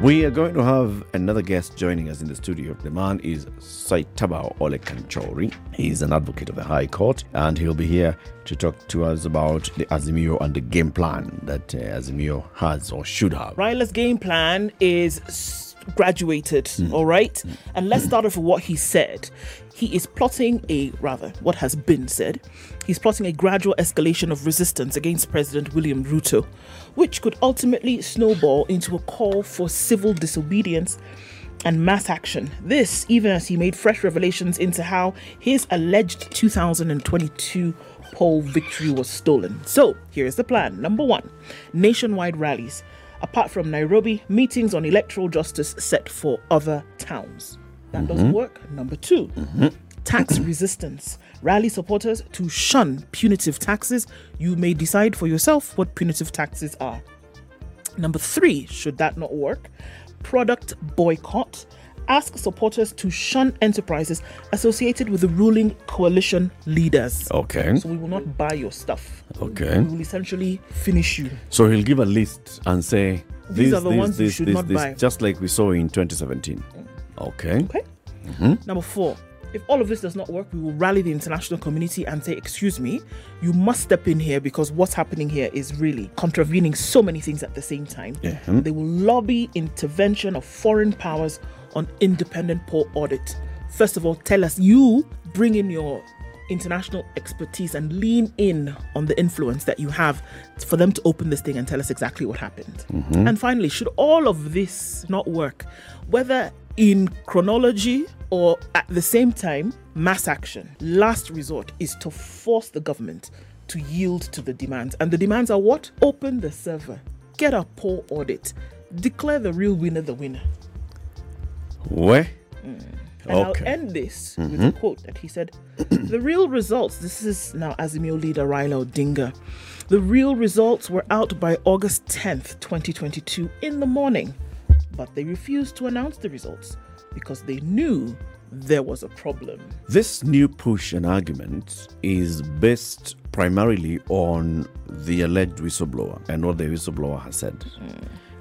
We are going to have another guest joining us in the studio. The man is Saitabao Ole Kanchory. He's an advocate of the High Court, and he'll be here to talk to us about the Azimio and the game plan that uh, Azimio has or should have. Raila's game plan is graduated, all right? And let's start off with what he said. He is plotting a, rather, what has been said, he's plotting a gradual escalation of resistance against President William Ruto, which could ultimately snowball into a call for civil disobedience and mass action. This, even as he made fresh revelations into how his alleged 2022 poll victory was stolen. So, here's the plan. Number one, nationwide rallies. Apart from Nairobi, meetings on electoral justice set for other towns. That doesn't mm-hmm. work. Number 2 mm-hmm. tax resistance. Rally supporters to shun punitive taxes. You may decide for yourself what punitive taxes are. Number three, should that not work, product boycott. Ask supporters to shun enterprises associated with the ruling coalition leaders. Okay. So we will not buy your stuff. Okay. We will essentially finish you. So he'll give a list and say, These this, are the this, ones you this, should this, not buy. just like we saw in 2017. Mm. Okay. Okay. Mm-hmm. Number four, if all of this does not work, we will rally the international community and say, Excuse me, you must step in here because what's happening here is really contravening so many things at the same time. Yeah. They will lobby intervention of foreign powers on independent poll audit. First of all, tell us you bring in your international expertise and lean in on the influence that you have for them to open this thing and tell us exactly what happened. Mm-hmm. And finally, should all of this not work, whether in chronology or at the same time, mass action, last resort is to force the government to yield to the demands. And the demands are what? Open the server, get a poll audit, declare the real winner the winner. Where? Mm. And Okay. I'll end this with a mm-hmm. quote that he said The real results, this is now Azimio leader Raila Odinga. The real results were out by August 10th, 2022, in the morning. But they refused to announce the results because they knew there was a problem. This new push and argument is based primarily on the alleged whistleblower and what the whistleblower has said.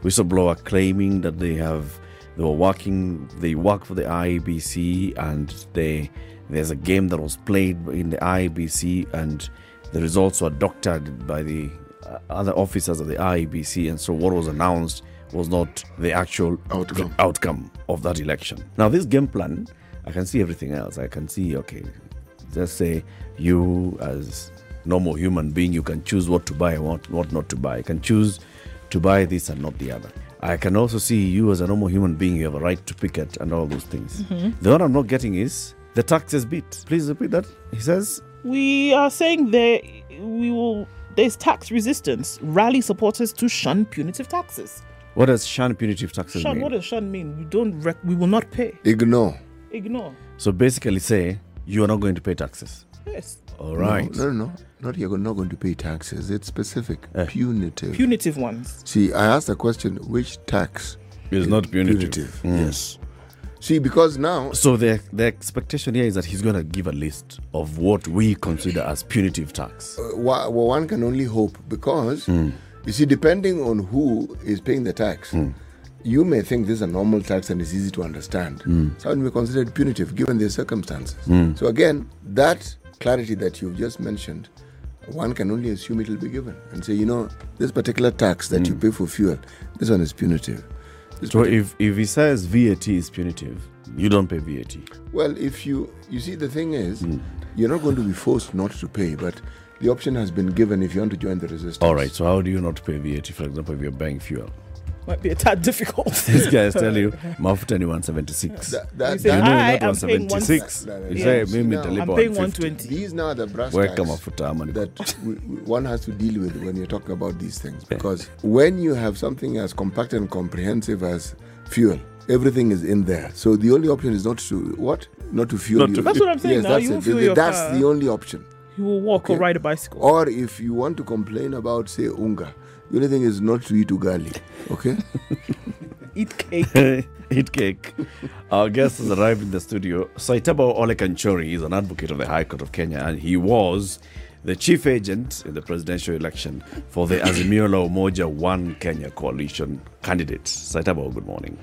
Whistleblower claiming that they have they were working they work for the IEBC and they there's a game that was played in the IEBC and the results were doctored by the uh, other officers of the IEBC and so what was announced was not the actual Outcome. outcome of that election. Now, this game plan, I can see everything else. I can see, okay, just say you as normal human being, you can choose what to buy and what, what not to buy. You can choose to buy this and not the other. I can also see you as a normal human being, you have a right to picket and all those things. Mm-hmm. The one I'm not getting is the taxes bit. Please repeat that. He says, We are saying there we will there's tax resistance. Rally supporters to shun punitive taxes. What does shun punitive taxes Shun, mean? what does shun mean? We don't rec- we will not pay. Ignore. Ignore. so basically say you are not going to pay taxes. Yes. All right. No, no, no. Not you're not going to pay taxes. It's specific. Eh. Punitive. Punitive ones. See, I asked the question which tax It's is not punitive. Mm. Yes. See, because now So the the expectation here is that he's going to give a list of what we consider as punitive tax. uh, wa- well, one can only hope because you see, depending on who is paying the tax, hmm. you may think this is a normal tax and it's easy to understand. Hmm. Some may consider it punitive given the circumstances. Hmm. So again, that clarity that you've just mentioned, one can only assume it will be given and say, you know, this particular tax that you pay for fuel, this one is punitive. This So if if he says VAT is punitive, you don't pay VAT. Well, if you you see the thing is, you're not going to be forced not to pay, but the option has been given if you want to join the resistance. All right. So how do you not pay VAT, for example, if you're buying fuel? might be a tad difficult. These guys tell you Mafuta ni 176. That, You say, that- "Hi, you're not I'm paying one- 176. No, no, You no. say mimi I'm nitalipa I'm paying 120. these now the brass Weka tacks mafuta ama that we, we- one has to deal with when you're talking about these things. Because when you have something as compact and comprehensive as fuel, everything is in there. So the only option is not to what? Not to fuel Not you. to- That's what I'm saying Yes, now. that's You it. fuel Th- your That's car. the only option. You will walk or ride a bicycle. Or if you want to complain about, say, unga, the only thing is not to eat ugali. Okay? Eat cake. Eat cake. Our guest has arrived in the studio. Saitabao Ole Kanchory is an advocate of the High Court of Kenya, and he was the chief agent in the presidential election for the Azimio la Umoja One Kenya coalition candidate. Saitabao, good morning.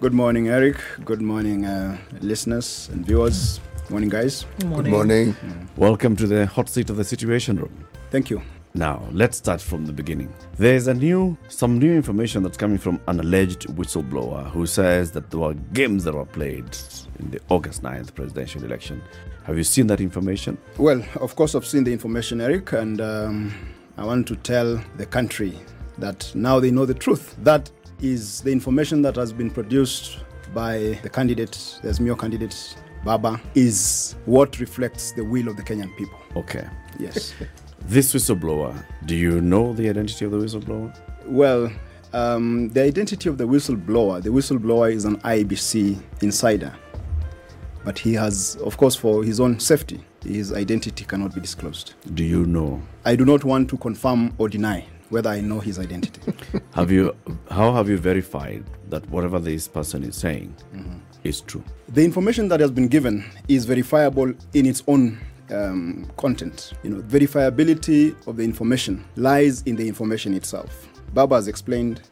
Good morning, Eric. Good morning, uh, listeners and viewers. Morning, guys. Good morning. Welcome to the hot seat of the Situation Room. Thank you. Now, let's start from the beginning. There's a new, some new information that's coming from an alleged whistleblower who says that there were games that were played in the August 9th presidential election. Have you seen that information? Well, of course, I've seen the information, Eric, and um, I want to tell the country that now they know the truth. That is the information that has been produced by the candidate, the Azimio candidate, Baba, is what reflects the will of the Kenyan people. Okay. Yes. This whistleblower, do you know the identity of the whistleblower? Well, um, the identity of the whistleblower, the whistleblower is an IBC insider. But he has, of course, for his own safety, his identity cannot be disclosed. Do you know? I do not want to confirm or deny whether I know his identity. Have you how have you verified that whatever this person is saying is true? the information that has been given is verifiable in its own um, content. You know, verifiability of the information lies in the information itself. Baba has explained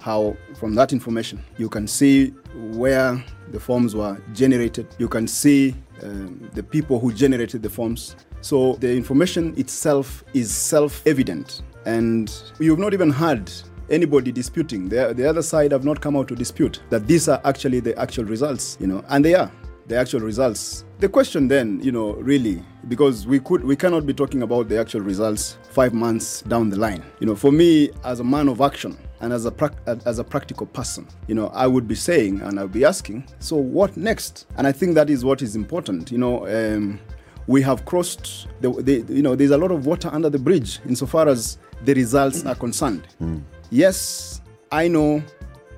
how from that information you can see where the forms were generated. You can see um, the people who generated the forms. So the information itself is self-evident, and you've not even heard anybody disputing. The, the other side have not come out to dispute that these are actually the actual results, you know, and they are the actual results. The question then, you know, really, because we could, we cannot be talking about the actual results five months down the line. You know, for me as a man of action and as a prac- as a practical person, you know, I would be saying and I'll be asking, so what next? And I think that is what is important. You know, um, we have crossed the, the, you know, there's a lot of water under the bridge insofar as the results are concerned. Yes, I know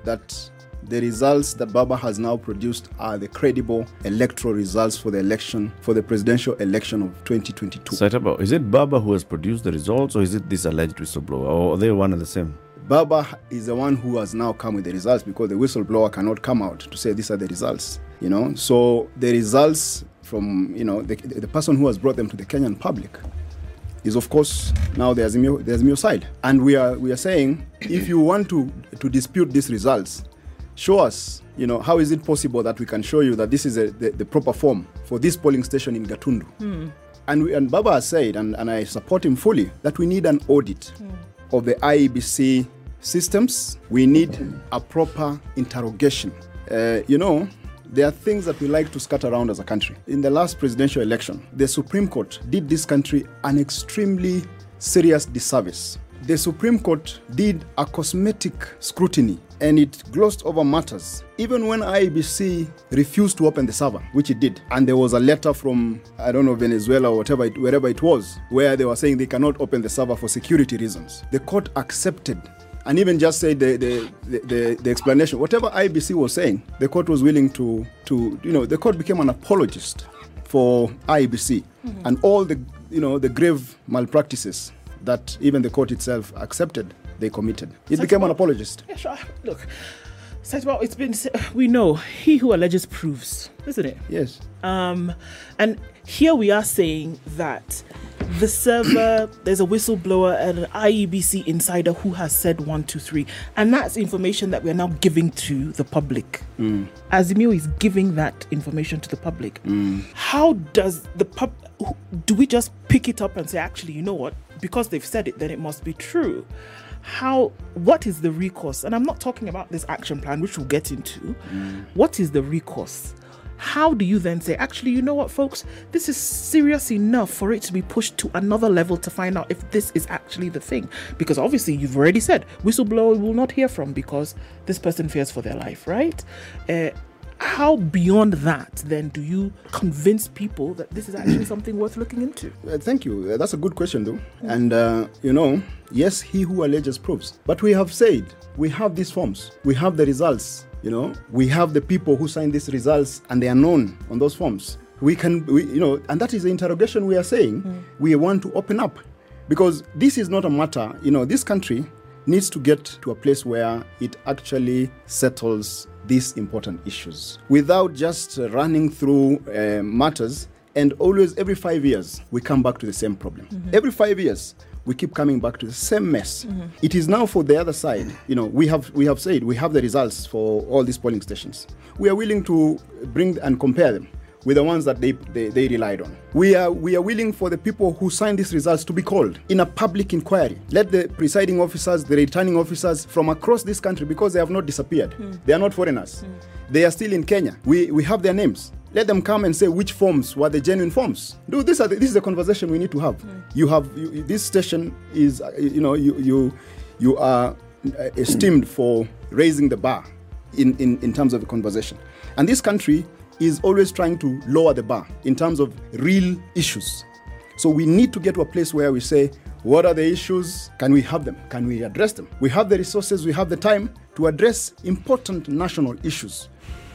that the results that Baba has now produced are the credible electoral results for the election, for the presidential election of 2022. Saitabao, is it Baba who has produced the results or is it this alleged whistleblower? Or are they one and the same? Baba is the one who has now come with the results because the whistleblower cannot come out to say these are the results. You know, so the results from you know the, the person who has brought them to the Kenyan public is of course now there's Azimio, the Azimio side, and we are we are saying if you want to to dispute these results, show us. You know, how is it possible that we can show you that this is a, the, the proper form for this polling station in Gatundu? And, we, and Baba has said, and, and I support him fully, that we need an audit of the IEBC systems. We need a proper interrogation. Uh, you know, there are things that we like to scatter around as a country. In the last presidential election, the Supreme Court did this country an extremely serious disservice. The Supreme Court did a cosmetic scrutiny and it glossed over matters. Even when IBC refused to open the server, which it did, and there was a letter from, I don't know, Venezuela or whatever, it, wherever it was, where they were saying they cannot open the server for security reasons. The court accepted and even just say the, the, the, the, explanation. Whatever IBC was saying, the court was willing to, to, you know, the court became an apologist for IBC and all the, you know, the grave malpractices that even the court itself accepted they committed. It became an apologist. Yeah, sure. Look, says well, it's been. We know he who alleges proves, isn't it? Yes. Um, and here we are saying that the server, there's a whistleblower and an IEBC insider who has said one, two, three, and that's information that we are now giving to the public. Mm. Azimio is giving that information to the public. Mm. How does the pub? Do we just pick it up and say, actually, you know what? Because they've said it, then it must be true. How? What is the recourse? And I'm not talking about this action plan, which we'll get into. Mm. What is the recourse? How do you then say, actually, you know what, folks, this is serious enough for it to be pushed to another level to find out if this is actually the thing? Because obviously, you've already said whistleblower will not hear from because this person fears for their life, right? Uh, how beyond that then do you convince people that this is actually something worth looking into? Uh, thank you. Uh, that's a good question, though. And, uh, you know, yes, he who alleges proves. But we have said we have these forms, we have the results, you know, we have the people who sign these results and they are known on those forms. We can, we, you know, and that is the interrogation we are saying we want to open up. Because this is not a matter, you know, this country needs to get to a place where it actually settles these important issues without just running through uh, matters and always every five years we come back to the same problem every five years we keep coming back to the same mess It is now for the other side you know we have we have said we have the results for all these polling stations we are willing to bring and compare them with the ones that they, they, they relied on. We are, we are willing for the people who signed these results to be called in a public inquiry. Let the presiding officers, the returning officers from across this country, because they have not disappeared, they are not foreigners, they are still in Kenya. We, we have their names. Let them come and say which forms were the genuine forms. Do this, are the, this is the conversation we need to have. You have you, this station is, uh, you know, you, you, you are uh, esteemed for raising the bar in, in, in terms of the conversation. And this country is always trying to lower the bar in terms of real issues. So we need to get to a place where we say, what are the issues? Can we have them? Can we address them? We have the resources, we have the time to address important national issues.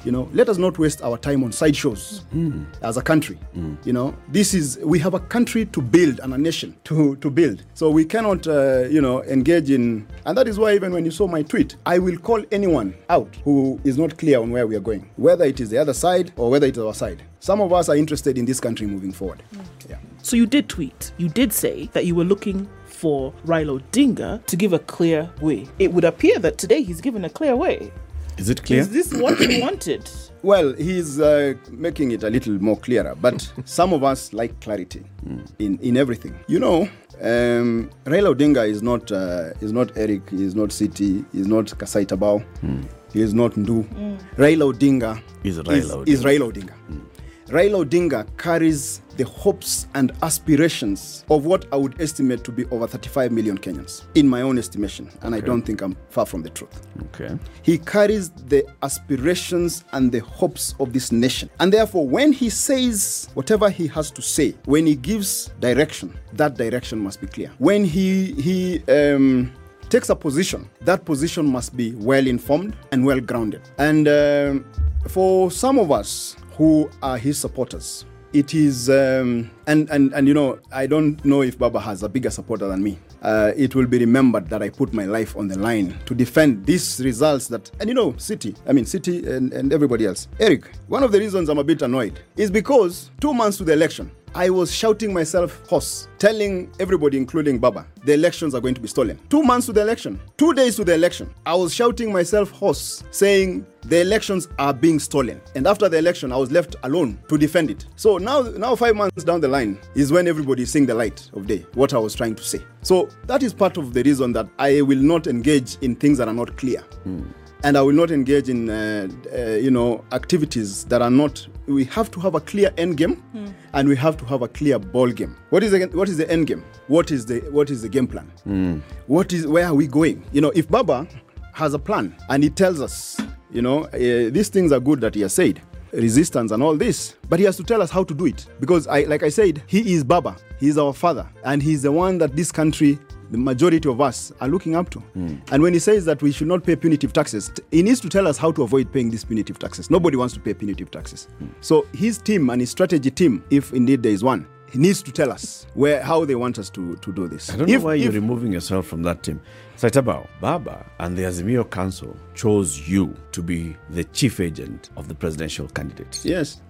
You know, let us not waste our time on sideshows hmm. as a country. Hmm. You know, this is we have a country to build and a nation to to build. So we cannot, uh, you know, engage in, and that is why even when you saw my tweet, I will call anyone out who is not clear on where we are going, whether it is the other side or whether it is our side. Some of us are interested in this country moving forward. Hmm. Yeah. So you did tweet, you did say that you were looking for Raila Odinga to give a clear way. It would appear that today he's given a clear way. Is it clear? Is this what you wanted? Well, he's uh, making it a little more clearer, but some of us like clarity in, in everything. You know, um, Raila Odinga is not uh, is not Eric, is not City, is not Kasai Tabao, he is not Ndu. Raila Odinga Is Raila is, is Raila Odinga. Raila Odinga carries the hopes and aspirations of what I would estimate to be over 35 million Kenyans, in my own estimation, and I don't think I'm far from the truth. Okay. He carries the aspirations and the hopes of this nation. And therefore, when he says whatever he has to say, when he gives direction, that direction must be clear. When he he um, takes a position, that position must be well informed and well grounded. And um, for some of us who are his supporters, it is um, and, and and you know i don't know if baba has a bigger supporter than me. Uh, it will be remembered that i put my life on the line to defend these results that and you know city i mean city and, and everybody else. Eric one of the reasons i'm a bit annoyed is because two months to the election I was shouting myself hoarse, telling everybody, including Baba, the elections are going to be stolen. Two months to the election, two days to the election, I was shouting myself hoarse, saying the elections are being stolen. And after the election, I was left alone to defend it. So now, now five months down the line is when everybody is seeing the light of day, what I was trying to say. So that is part of the reason that I will not engage in things that are not clear. Hmm. And I will not engage in, uh, uh, you know, activities that are not. We have to have a clear end game, and we have to have a clear ball game. What is the what is the end game? What is the what is the game plan? What is where are we going? You know, if Baba has a plan and he tells us, you know, uh, these things are good that he has said, resistance and all this, but he has to tell us how to do it because I, like I said, he is Baba, he is our father, and he's the one that this country the majority of us are looking up to. Hmm. And when he says that we should not pay punitive taxes, he needs to tell us how to avoid paying these punitive taxes. Nobody wants to pay punitive taxes. Hmm. So his team and his strategy team, if indeed there is one, he needs to tell us where how they want us to, to do this. I don't know why you're removing yourself from that team. Saitabao, Baba, and the Azimio Council chose you to be the chief agent of the presidential candidate. yes,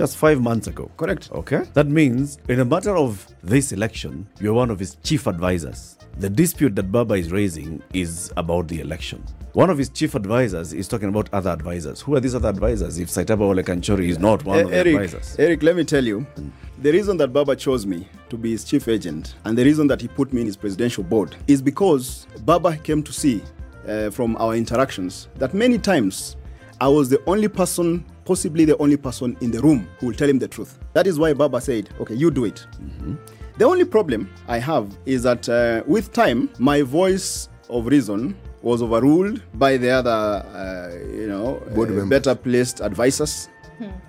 Just five months ago. correct. Okay? That means, in a matter of this election, you're one of his chief advisors. The dispute that Baba is raising is about the election. One of his chief advisors is talking about other advisors. Who are these other advisors if Saitabao Ole Kanchory is not one Eh, of the Eric, advisors? Eric, let me tell you, the reason that Baba chose me to be his chief agent and the reason that he put me in his presidential board is because Baba came to see uh, from our interactions that many times I was the only person possibly the only person in the room who will tell him the truth. That is why Baba said, okay, you do it. The only problem I have is that uh, with time, my voice of reason was overruled by the other, uh, you know, Board uh, better placed advisors.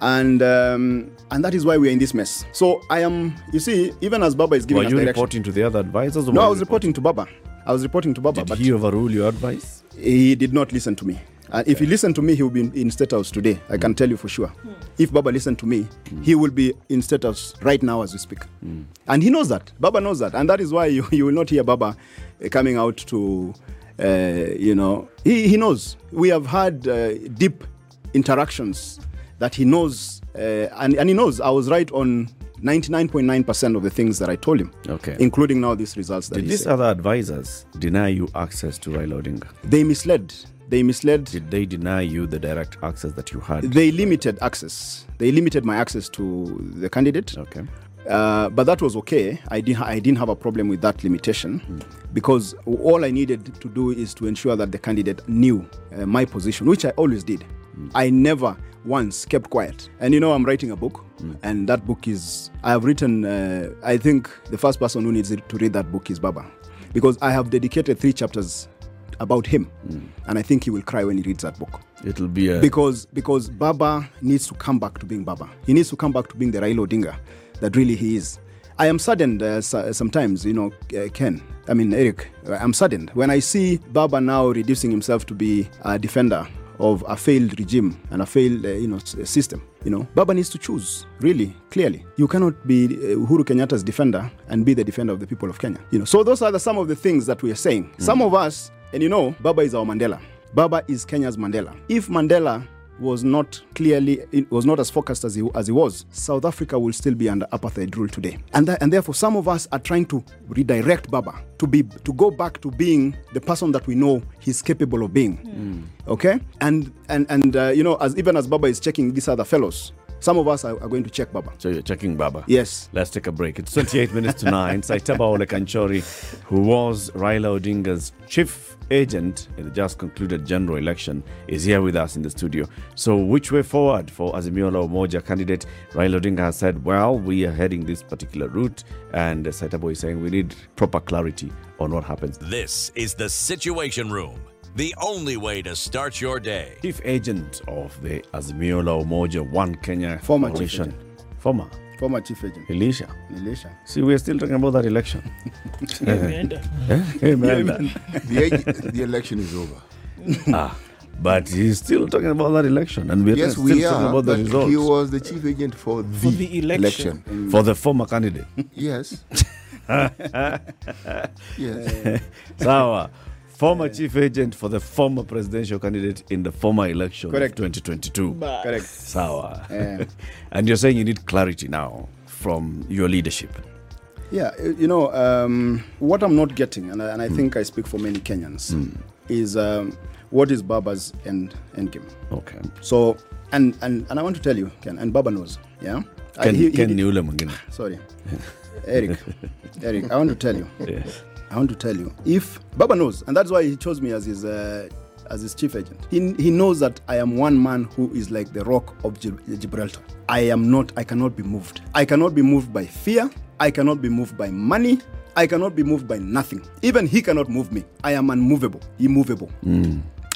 And um, and that is why we are in this mess. So I am, you see, even as Baba is giving Were us you direction. reporting to the other advisors? Or No, I was reporting to Baba. I was reporting to Baba, Did but he overrule your advice? he did not listen to me. And if he listened to me, he would be in, in State House today. I can tell you for sure. If Baba listened to me, he will be in State House right now as we speak. And he knows that. Baba knows that. And that is why you, you will not hear Baba uh, coming out to, uh, you know, he, he knows. We have had uh, deep interactions that he knows. Uh, and, and he knows I was right on 99.9% of the things that I told him. Okay. Including now these results that Did he these said. other advisors deny you access to Raila Odinga? They misled. They misled. Did they deny you the direct access that you had? they limited access. They limited my access to the candidate. okay. Uh, but that was okay. I didn't, I didn't have a problem with that limitation because all I needed to do is to ensure that the candidate knew uh, my position, which I always did. I never once kept quiet. And you know, I'm writing a book, and that book is, I have written, uh, I think the first person who needs to read that book is Baba because I have dedicated three chapters about him. And I think he will cry when he reads that book It'll be a. because because Baba needs to come back to being Baba. He needs to come back to being the Raila Odinga that really he is. I am saddened uh, sometimes, you know, uh, Ken. I mean, Eric. uh, I'm saddened when I see Baba now reducing himself to be a defender of a failed regime and a failed, uh, you know, system. You know, Baba needs to choose really clearly. You cannot be uh, Uhuru Kenyatta's defender and be the defender of the people of Kenya. You know, so those are the, some of the things that we are saying. Some of us, and you know, Baba is our Mandela. Baba is Kenya's Mandela. If Mandela was not clearly it was not as focused as he, as he was, South Africa will still be under apartheid rule today. And that, and therefore some of us are trying to redirect Baba to be to go back to being the person that we know he's capable of being. Okay? And and and uh, you know as even as Baba is checking these other fellows, some of us are, are going to check Baba. so you're checking Baba? Yes. Let's take a break. It's 28 minutes to 9. Saitabao Ole Kanchory, who was Raila Odinga's chief agent in the just concluded general election, is here with us in the studio. So, which way forward for Azimio La Umoja candidate? Raila Odinga has said, well, we are heading this particular route. And Saitabao is saying we need proper clarity on what happens. This is the Situation Room, the only way to start your day. Chief agent of the Azimio La Umoja One Kenya Former chief coalition. Former. Former chief agent. Elisha. Elisha. See, we're still talking about that election. Amen. Amen. The, age, the election is over. ah, but he's still talking about that election, and we're Yes, still we talking about the But results he was the chief agent for the, For the election. for the former candidate. Yes. yes. Sawa. Former chief agent for the former presidential candidate in the former election Correct. of 2022. But Correct. Sawa. Yeah. and you're saying you need clarity now from your leadership. Yeah, uh, you know, um, what I'm not getting, and I, and I think I speak for many Kenyans, is um, what is Baba's end, end game? Okay. So, and, and, and I want to tell you, Ken, and Baba knows, yeah? I- Ken, he- he Ken did- ni ule mwingine. Sorry. Eric, Eric, I want to tell you, Yeah. I want to tell you, if Baba knows, and that's why he chose me as his, uh, as his chief agent, he, he knows that I am one man who is like the rock of Gibraltar. I am not, I cannot be moved. I cannot be moved by fear. I cannot be moved by money. I cannot be moved by nothing. Even he cannot move me. I am unmovable, immovable.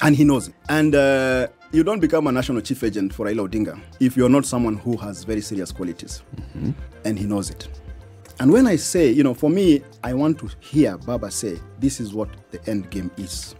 And he knows it. And uh, you don't become a national chief agent for Raila Odinga if you're not someone who has very serious qualities. And he knows it. And when I say, you know, for me, I want to hear Baba say, this is what the end game is.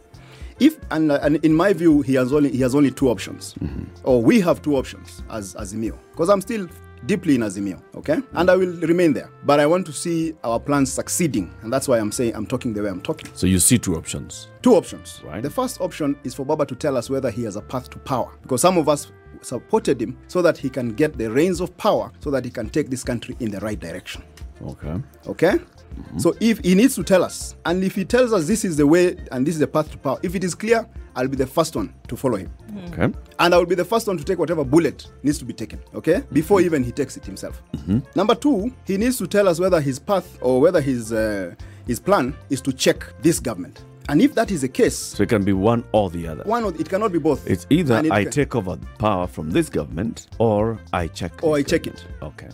If and, and in my view, he has only he has only two options, mm-hmm. or we have two options as Azimio, because I'm still deeply in Azimio, okay, mm-hmm. and I will remain there. But I want to see our plans succeeding, and that's why I'm saying I'm talking the way I'm talking. So you see two options. Two options. Right. The first option is for Baba to tell us whether he has a path to power. Because some of us supported him so that he can get the reins of power so that he can take this country in the right direction. Okay. Okay? Mm-hmm. So if he needs to tell us, and if he tells us this is the way and this is the path to power, if it is clear, I'll be the first one to follow him. Hmm. Okay. And I will be the first one to take whatever bullet needs to be taken, okay? Mm-hmm. Before even he takes it himself. Mm-hmm. Number two, he needs to tell us whether his path or whether his uh, his plan is to check this government And if that is the case, So it can be one or the other. one of, it cannot be both. It's either it I ca- take over power from this government or I check. or I this check it. Okay.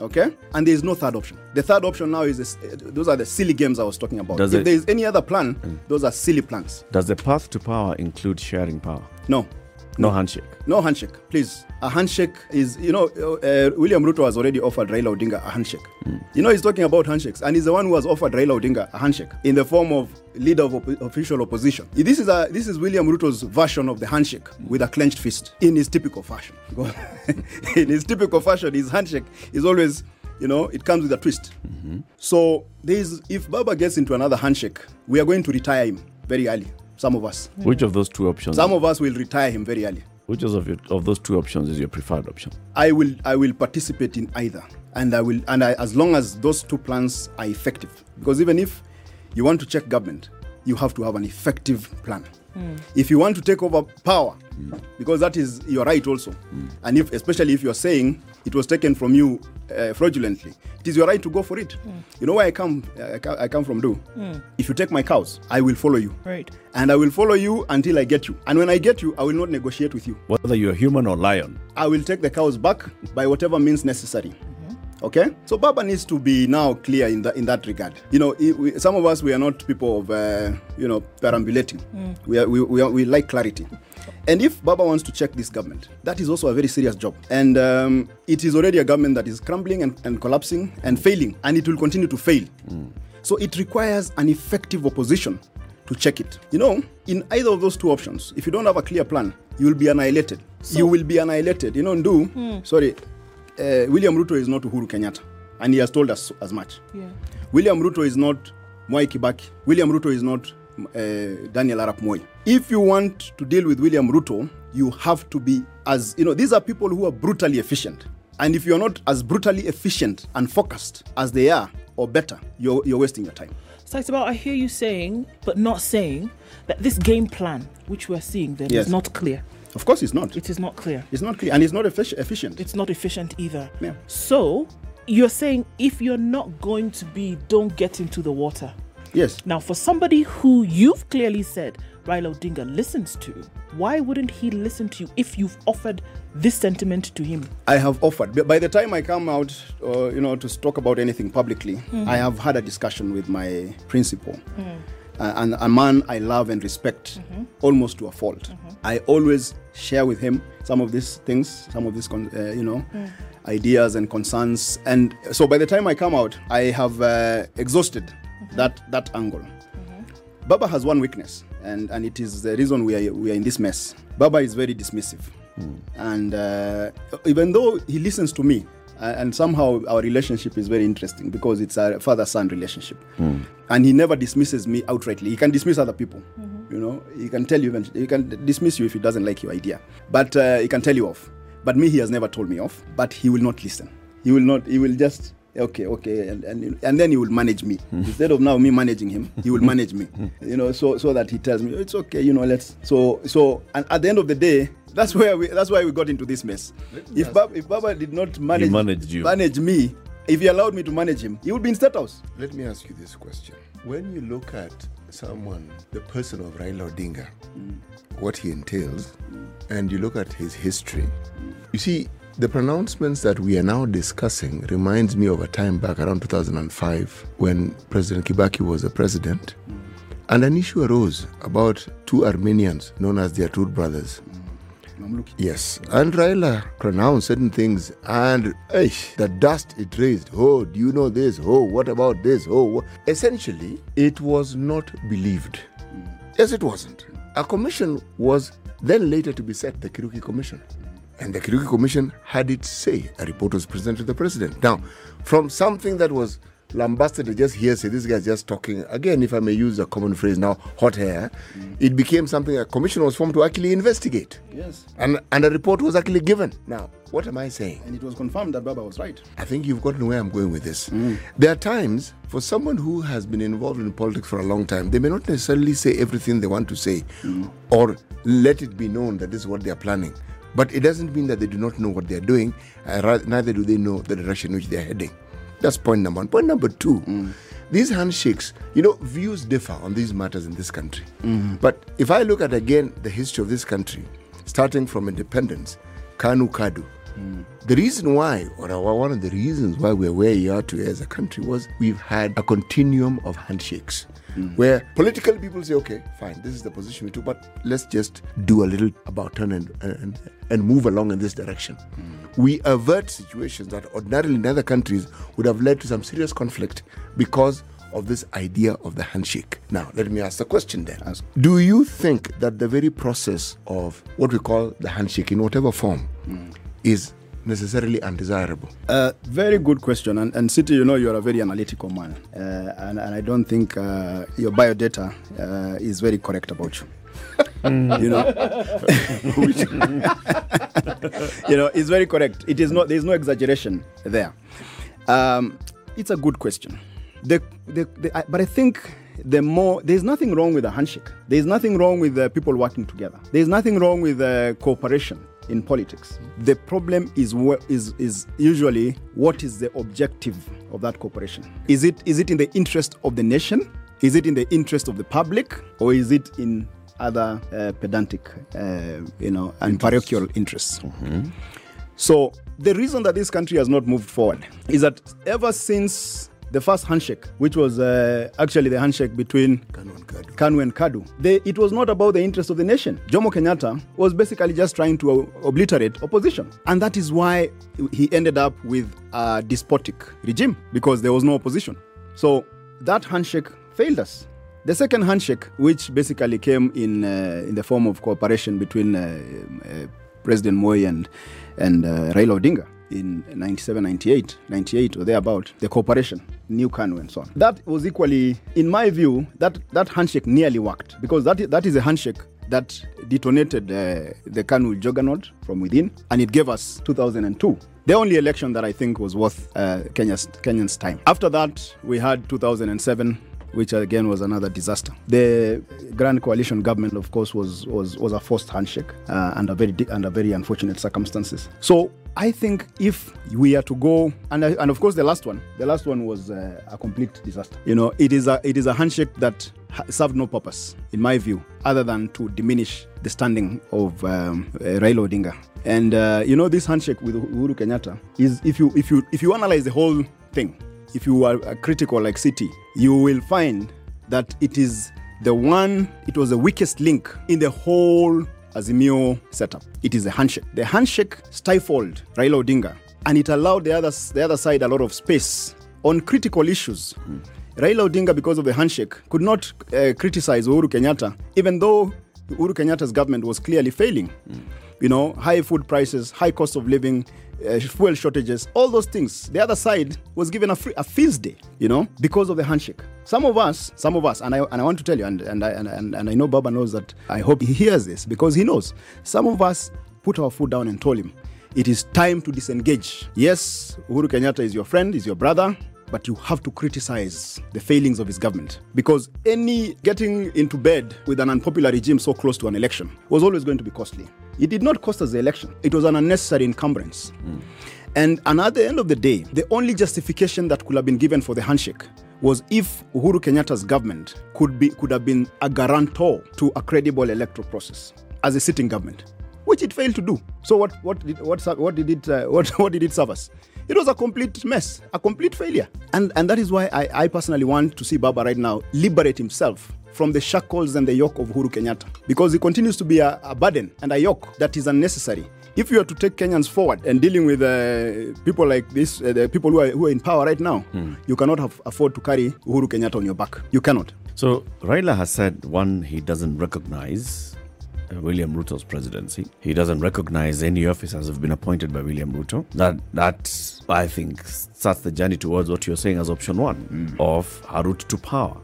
Okay, and there is no third option. The third option now is this, uh, those are the silly games I was talking about. Does if it- Mm. there is any other plan, those are silly plans. Does the path to power include sharing power? No, No handshake. no handshake, please. A handshake is, you know, uh, uh William Ruto has already offered Raila Odinga a handshake. Hmm. You know, he's talking about handshakes, and he's the one who has offered Raila Odinga a handshake in the form of leader of oppo- official opposition. This is a this is William Ruto's version of the handshake with a clenched fist in his typical fashion. in his typical fashion, his handshake is always, you know, it comes with a twist. Mm-hmm. So there is, if Baba gets into another handshake, we are going to retire him very early. Some of us, Which of those two options? some of us will retire him very early. which of, your, of those two options is your preferred option? I will I will participate in either, and I will and I, as long as those two plans are effective. Because even if you want to check government, you have to have an effective plan. Hmm. If you want to take over power, because that is your right also, hmm. and if especially if you are saying it was taken from you uh, fraudulently, it is your right to go for it. Mm. You know where I come I I come from. Do mm. if you take my cows, I will follow you, Right. and I will follow you until I get you. And when I get you, I will not negotiate with you. Whether you're human or lion. I will take the cows back by whatever means necessary. Mm. Okay, so Baba needs to be now clear in that in that regard. You know, i- we, some of us we are not people of uh, you know perambulating. We, are, we, we, are, we like clarity. And if Baba wants to check this government, that is also a very serious job. And um, it is already a government that is crumbling and, and collapsing and failing, and it will continue to fail. So it requires an effective opposition to check it. You know, in either of those two options, if you don't have a clear plan, you will be annihilated. you will be annihilated. You know, Ndu, sorry, uh, William Ruto is not Uhuru Kenyatta, and he has told us as much. Yeah. William Ruto is not Mwai Kibaki. William Ruto is not uh, Daniel Arap Moi. If you want to deal with William Ruto, you have to be as you know. These are people who are brutally efficient, and if you are not as brutally efficient and focused as they are, or better, you're you're wasting your time. So it's about I hear you saying, but not saying that this game plan, which we're seeing, then Yes. is not clear. Of course, it's not. It is not clear. It's not clear, and it's not effic- efficient. It's not efficient either. Yeah. So you're saying if you're not going to be, don't get into the water. yes. Now, for somebody who you've clearly said Raila Odinga listens to, why wouldn't he listen to you if you've offered this sentiment to him? I have offered. But by the time I come out, uh, you know, to talk about anything publicly, I have had a discussion with my principal, uh, and a man I love and respect almost to a fault. I always share with him some of these things, some of these, con- uh, you know, ideas and concerns. And so by the time I come out, I have uh, exhausted that that angle. Baba has one weakness, and, and it is the reason we are, we are in this mess. Baba is very dismissive. And uh, even though he listens to me, uh, and somehow our relationship is very interesting because it's a father son relationship. Hmm. And he never dismisses me outrightly. He can dismiss other people. Mm-hmm. You know, he can tell you, even, he can dismiss you if he doesn't like your idea, but uh, he can tell you off. But me, he has never told me off, but he will not listen. He will not, he will just okay okay and, and and then he will manage me hmm. instead of now me managing him he will manage me you know so so that he tells me it's okay you know let's so so and at the end of the day that's where we that's why we got into this mess if Baba, if Baba did not manage managed you. manage me if he allowed me to manage him he would be in state house Let me ask you this question. When you look at someone, the person of Raila Odinga, mm. what he entails, mm. and you look at his history, you see, the pronouncements that we are now discussing reminds me of a time back around 2005 when President Kibaki was the president, mm. and an issue arose about two Armenians known as the Artur brothers. Mamluki. Yes, and Raila pronounced certain things, and eh, the dust it raised. Oh, do you know this? Oh, what about this? Oh, wha-" essentially, it was not believed. Yes, it wasn't. A commission was then later to be set, the Kiruki Commission. And the Kiruki Commission had its say. A report was presented to the president. Now, from something that was lambasted to just hearsay, this guy's just talking, again, if I may use a common phrase now, hot air, mm. it became something a commission was formed to actually investigate. yes And, and a report was actually given. Now, what am I saying? and it was confirmed that Baba was right I think you've gotten where I'm going with this. Mm. There are times for someone who has been involved in politics for a long time, they may not necessarily say everything they want to say mm. or let it be known that this is what they are planning. But it doesn't mean that they do not know what they are doing, uh, neither do they know the direction which they are heading. That's point number one. Point number two mm. these handshakes, you know, views differ on these matters in this country. Mm. But if I look at again the history of this country, starting from independence, Kanu Kadu, mm. the reason why, or one of the reasons why we're where we are today as a country, was we've had a continuum of handshakes. Hmm. Where political people say, okay, fine, this is the position we took, but let's just do a little about turn and, and, and move along in this direction. Hmm. We avert situations that ordinarily in other countries would have led to some serious conflict because of this idea of the handshake. Now, let me ask the question then. Ask. Do you think that the very process of what we call the handshake in whatever form hmm. is necessarily undesirable? Uh, very good question. And, and City, you know, you're a very analytical man. Uh, and, and I don't think uh, your biodata uh, is very correct about you. you know, you know, it's very correct. It is not. There is no exaggeration there. Um, it's a good question. The, the, the, I, but I think the more there's nothing wrong with a handshake. There's nothing wrong with uh, people working together. There's nothing wrong with uh, cooperation in politics. The problem is is is usually what is the objective of that cooperation? Is it is it in the interest of the nation? Is it in the interest of the public, or is it in other uh, pedantic, uh, you know, and parochial interests? So the reason that this country has not moved forward is that ever since the first handshake, which was uh, actually the handshake between Kanu and Kadu. Kanu and Kadu. They, it was not about the interest of the nation. Jomo Kenyatta was basically just trying to uh, obliterate opposition. And that is why he ended up with a despotic regime because there was no opposition. So that handshake failed us. The second handshake, which basically came in, uh, in the form of cooperation between uh, uh, President Moi and, and uh, Raila Odinga in 97, 98, 98 or thereabout, the cooperation, New Kanu and so on. That was equally, in my view, that, that handshake nearly worked because that, that is a handshake that detonated uh, the Kanu juggernaut from within and it gave us 2002. The only election that I think was worth uh, Kenya's, Kenyan's time. After that, we had 2007 which again was another disaster. The Grand Coalition government, of course, was was, was a forced handshake uh, under very under very unfortunate circumstances. So I think if we are to go, and and of course the last one, the last one was uh, a complete disaster. You know, it is a it is a handshake that served no purpose, in my view, other than to diminish the standing of um, uh, Raila Odinga. And uh, you know, this handshake with Uhuru Kenyatta is if you if you if you analyze the whole thing, if you are critical like City, you will find that it is the one, it was the weakest link in the whole Azimio setup. It is the handshake. The handshake stifled Raila Odinga and it allowed the other, the other side a lot of space on critical issues. Raila Odinga, because of the handshake, could not uh, criticize Uhuru Kenyatta, even though Uhuru Kenyatta's government was clearly failing. You know, high food prices, high cost of living, uh, fuel shortages, all those things. The other side was given a, free, a feast day, you know, because of the handshake. Some of us, some of us, and I, and I want to tell you, and, and, I, and, and I know Baba knows that, I hope he hears this because he knows. Some of us put our foot down and told him, it is time to disengage. Yes, Uhuru Kenyatta is your friend, is your brother, but you have to criticize the failings of his government because any getting into bed with an unpopular regime so close to an election was always going to be costly. It did not cost us the election, it was an unnecessary encumbrance. And, and at the end of the day, the only justification that could have been given for the handshake was if Uhuru Kenyatta's government could, be, could have been a guarantor to a credible electoral process as a sitting government which it failed to do. So what what did what what did it uh, what what did it serve us? It was a complete mess, a complete failure. And and that is why I, I personally want to see Baba right now liberate himself from the shackles and the yoke of Uhuru Kenyatta because he continues to be a, a burden and a yoke that is unnecessary. If you are to take Kenyans forward and dealing with uh, people like this, uh, the people who are, who are in power right now, you cannot have, afford to carry Uhuru Kenyatta on your back. You cannot. So Raila has said one, he doesn't recognize uh, William Ruto's presidency. He doesn't recognize any officers who've been appointed by William Ruto. That that I think starts the journey towards what you're saying as option one of a route to power.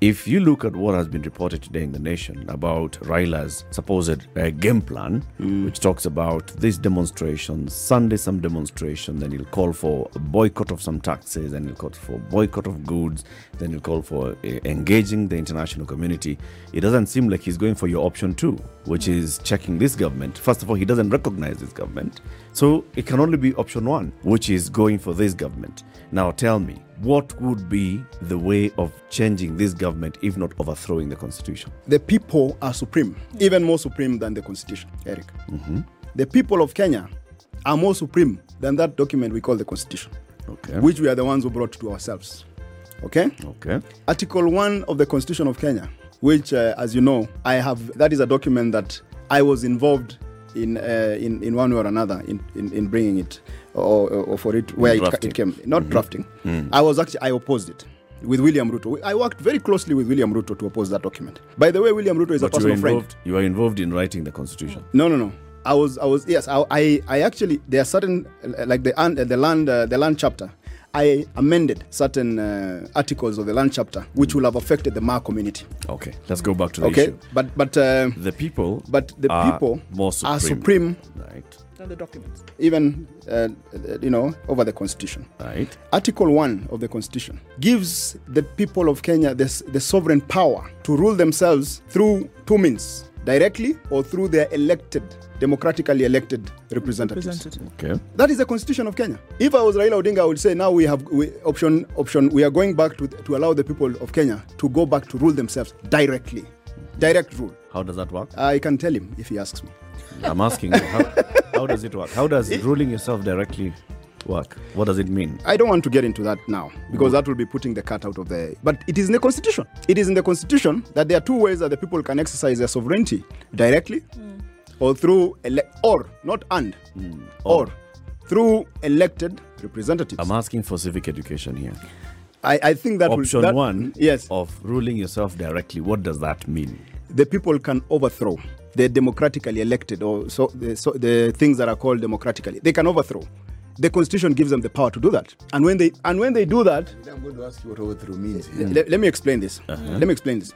If you look at what has been reported today in the nation about Raila's supposed uh, game plan, which talks about this demonstration, Sunday some demonstration, then he'll call for a boycott of some taxes, then he'll call for boycott of goods, then he'll call for uh, engaging the international community. It doesn't seem like he's going for your option two, which is checking this government. First of all, he doesn't recognize this government. So it can only be option one, which is going for this government. Now tell me, what would be the way of changing this government if not overthrowing the constitution? The people are supreme, even more supreme than the constitution, Eric. The people of Kenya are more supreme than that document we call the constitution, Okay. which we are the ones who brought to ourselves. Okay? okay. Article 1 of the Constitution of Kenya, which, uh, as you know, I have, that is a document that I was involved in, uh, in, in one way or another in, in, in bringing it or, or for it, where it, it came. Not drafting. I was actually, I opposed it with William Ruto. I worked very closely with William Ruto to oppose that document. By the way, William Ruto is But a you personal friend. You were involved in writing the constitution. No, no, no. I was, I was, yes, I, I, I actually, there are certain, like the, the land, uh, the land chapter. I amended certain uh, articles of the land chapter, which will have affected the Maa community. Okay. Let's go back to the Okay, issue. but but uh, The people. but the are people more supreme. are supreme, Right. And the documents. even uh, you know, over the constitution. Right. Article 1 of the Constitution gives the people of Kenya the, the sovereign power to rule themselves through two means directly or through their elected, democratically elected representatives. Representative. Okay. That is the constitution of Kenya. If I was Raila Odinga, I would say now we have we, option option. We are going back to to allow the people of Kenya to go back to rule themselves directly, direct rule. How does that work? I can tell him if he asks me. I'm asking you, how, how does it work? How does ruling yourself directly work? What does it mean? I don't want to get into that now because that will be putting the cat out of the. But it is in the constitution. It is in the constitution that there are two ways that the people can exercise their sovereignty: directly, mm. or through ele- or not and, mm. or through elected representatives. I'm asking for civic education here. I, I think that Option will, that, one Yes, of ruling yourself directly. What does that mean? the people can overthrow the democratically elected or so the, so the things that are called democratically. They can overthrow. The constitution gives them the power to do that. And when they and when they do that, I'm going to ask you what overthrow means. here. let, let me explain this. Let me explain this.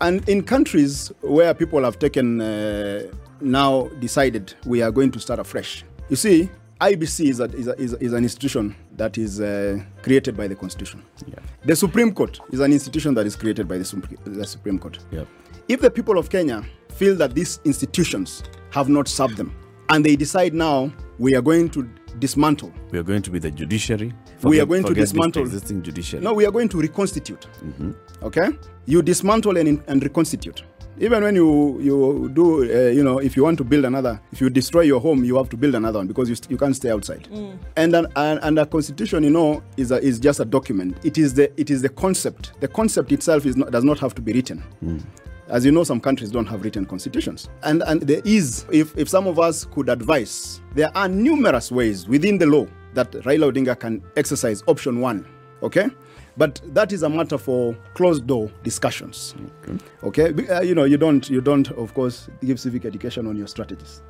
And in countries where people have taken uh, now decided we are going to start afresh. You see, IBC is, a, is, a, is, a- is an institution that is uh, created by the constitution. Yeah. The Supreme Court is an institution that is created by the, Supreme- the Supreme Court. Yep. If the people of Kenya feel that these institutions have not served them and they decide now we are going to dismantle, We are going to be the judiciary. We are going to forget the dismantle- existing judiciary. no, we are going to reconstitute. Mm-hmm. Okay? You dismantle and, and reconstitute. Even when you you do, uh, you know, if you want to build another, if you destroy your home, you have to build another one because you, st- you can't stay outside. Mm. And an, and, and a constitution, you know, is a, is just a document. It is the it is the concept. The concept itself is not, does not have to be written. Mm. As you know, some countries don't have written constitutions. And and there is, if, if some of us could advise, there are numerous ways within the law that Raila Odinga can exercise option one. Okay? But that is a matter for closed door discussions. Okay? Be- uh, you know, you don't you don't of course give civic education on your strategies.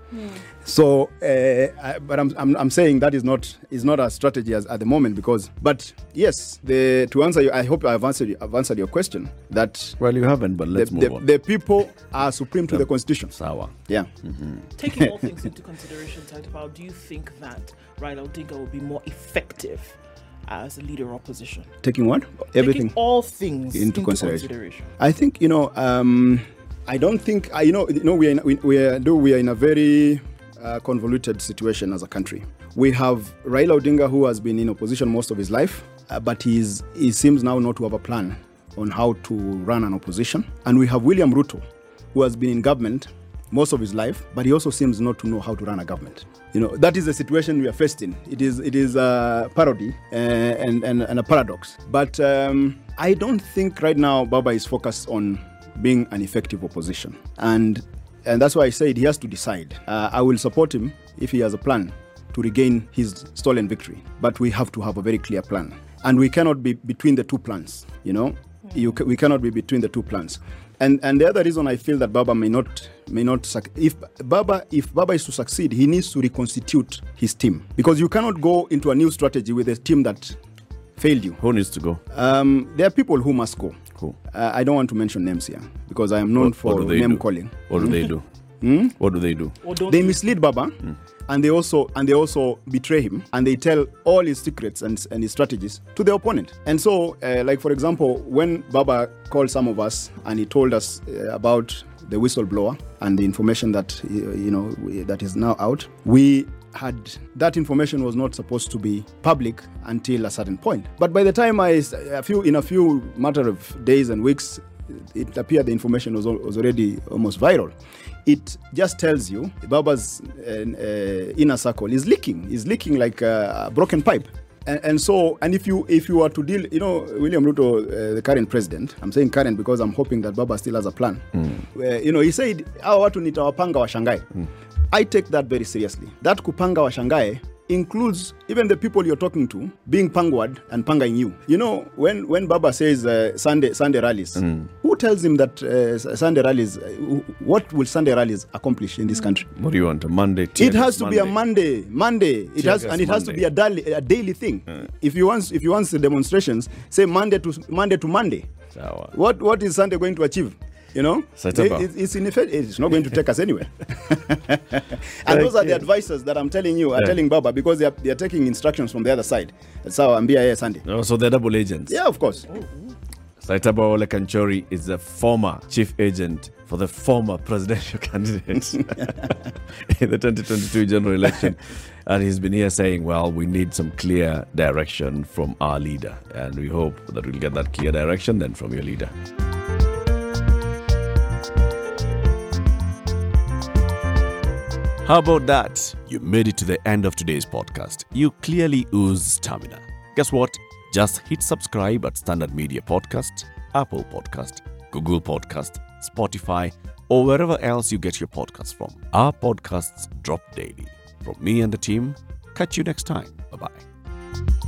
So, uh, I, but I'm, I'm, I'm saying that is not is not a strategy as, at the moment because. But yes, the to answer you, I hope I've answered you, I've answered your question. That Well, you haven't, but the, let's move the, on. the people are supreme to the constitution. Sawa. Yeah. Taking all things into consideration, Saitabao, do you think that Raila Odinga will be more effective as a leader of opposition? Taking what? Everything. Taking all things into into, consideration. consideration. I think you know. Um, I don't think I you know. You know, we are in, we, we are do we are in a very uh, convoluted situation as a country. We have Raila Odinga who has been in opposition most of his life, uh, but he's he seems now not to have a plan on how to run an opposition. And we have William Ruto, who has been in government most of his life, but he also seems not to know how to run a government. You know, that is the situation we are faced in. It is it is a parody uh, and, and, and a paradox. But um, I don't think right now Baba is focused on being an effective opposition. And and that's why I said he has to decide. Uh, I will support him if he has a plan to regain his stolen victory. But we have to have a very clear plan. And we cannot be between the two plans, you know? You, ca- we cannot be between the two plans. And and the other reason I feel that Baba may not may not suc- if Baba if Baba is to succeed, he needs to reconstitute his team because you cannot go into a new strategy with a team that failed you. Who needs to go? Um, there are people who must go. Who? Uh, I don't want to mention names here because I am known What- for what name do? calling. What do they do? What do they do? They mislead Baba, and they also and they also betray him, and they tell all his secrets and, and his strategies to the opponent. And so, uh, like for example, when Baba called some of us and he told us uh, about the whistleblower and the information that uh, you know we- that is now out, we had that information was not supposed to be public until a certain point. But by the time I, a few in a few matter of days and weeks, it appeared the information was, was already almost viral. It just tells you Baba's uh, uh, inner circle is leaking, is leaking like a, broken pipe. And, and so, and if you if you are to deal, you know, William Ruto, uh, the current president, I'm saying current because I'm hoping that Baba still has a plan. Where, you know, he said, hawa watu nitawapanga washangae. I take that very seriously. That kupanga washangae includes even the people you're talking to being pangward and pangaing you. You know, when when Baba says uh, Sunday Sunday rallies, who tells him that uh, Sunday rallies? Uh, what will Sunday rallies accomplish in this country? What do you want? A Monday? tear It has gas to be a Monday. Monday. It Tear has and it has to be a daily, a daily thing. If you want if you want the demonstrations, say Monday to Monday to Monday. Sawa. What what is Sunday going to achieve? You know, It- it's in effect, it's not going to take us anywhere. and those are the advisors that I'm telling you, are Yeah. telling Baba because they are, they are taking instructions from the other side. That's how I'm here Sunday. Oh, so they're double agents. Yeah, of course. Oh, oh. Saitabao Ole Kanchory is the former chief agent for the former presidential candidate in the 2022 general election. And he's been here saying, well, we need some clear direction from our leader. And we hope that we'll get that clear direction then from your leader. How about that? You made it to the end of today's podcast. You clearly ooze stamina. Guess what? Just hit subscribe at Standard Media Podcast, Apple Podcast, Google Podcast, Spotify, or wherever else you get your podcasts from. Our podcasts drop daily. From me and the team, catch you next time. Bye bye.